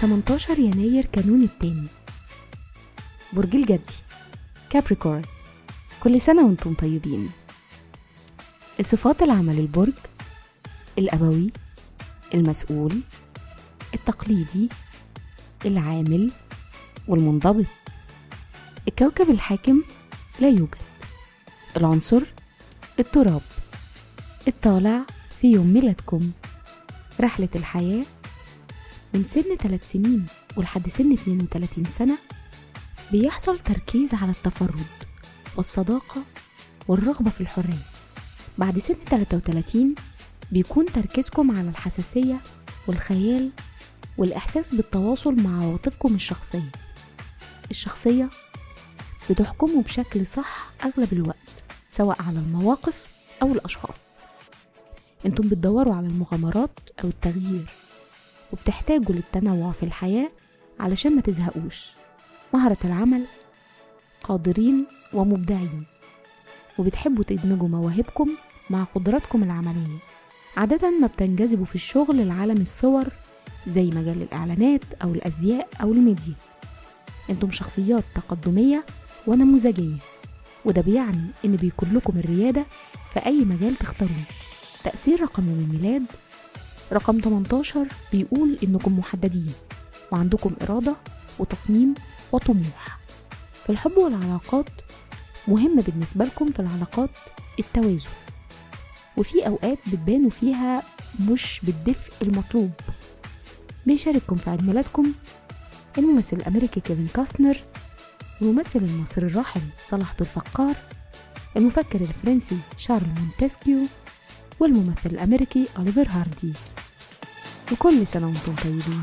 18 يناير كانون التاني. برج الجدي كابريكورن كل سنة وأنتم طيبين. الصفات العمل البرج الأبوي المسؤول التقليدي العامل والمنضبط. الكوكب الحاكم لا يوجد. العنصر التراب. الطالع في يوم ميلادكم. رحلة الحياة من سن 3 سنين ولحد سن 32 سنة بيحصل تركيز على التفرد والصداقة والرغبة في الحرية. بعد سن 33 بيكون تركيزكم على الحساسية والخيال والإحساس بالتواصل مع عواطفكم الشخصية. الشخصية بتحكموا بشكل صح أغلب الوقت. سواء على المواقف أو الأشخاص. أنتم بتدوروا على المغامرات أو التغيير وبتحتاجوا للتنوع في الحياة علشان ما تزهقوش. مهرة العمل قادرين ومبدعين وبتحبوا تدمجوا مواهبكم مع قدراتكم العملية. عادة ما بتنجذبوا في الشغل لعالم الصور زي مجال الإعلانات أو الأزياء أو الميديا. أنتم شخصيات تقدمية ونموذجية. وده بيعني إن بيكون لكم الريادة في أي مجال تختاروه. تأثير رقم يوم الميلاد رقم 18 بيقول إنكم محددين وعندكم إرادة وتصميم وطموح. في الحب والعلاقات مهم بالنسبة لكم في العلاقات التوازن. وفي أوقات بتبانوا فيها مش بالدفء المطلوب. بيشارككم في عيد ميلادكم الممثل الأمريكي كيفن كاستنر الممثل المصري الراحل صلاح ذو الفقار المفكر الفرنسي شارل مونتسكيو والممثل الأمريكي أوليفر هاردي. وكل سنة وأنتم طيبين.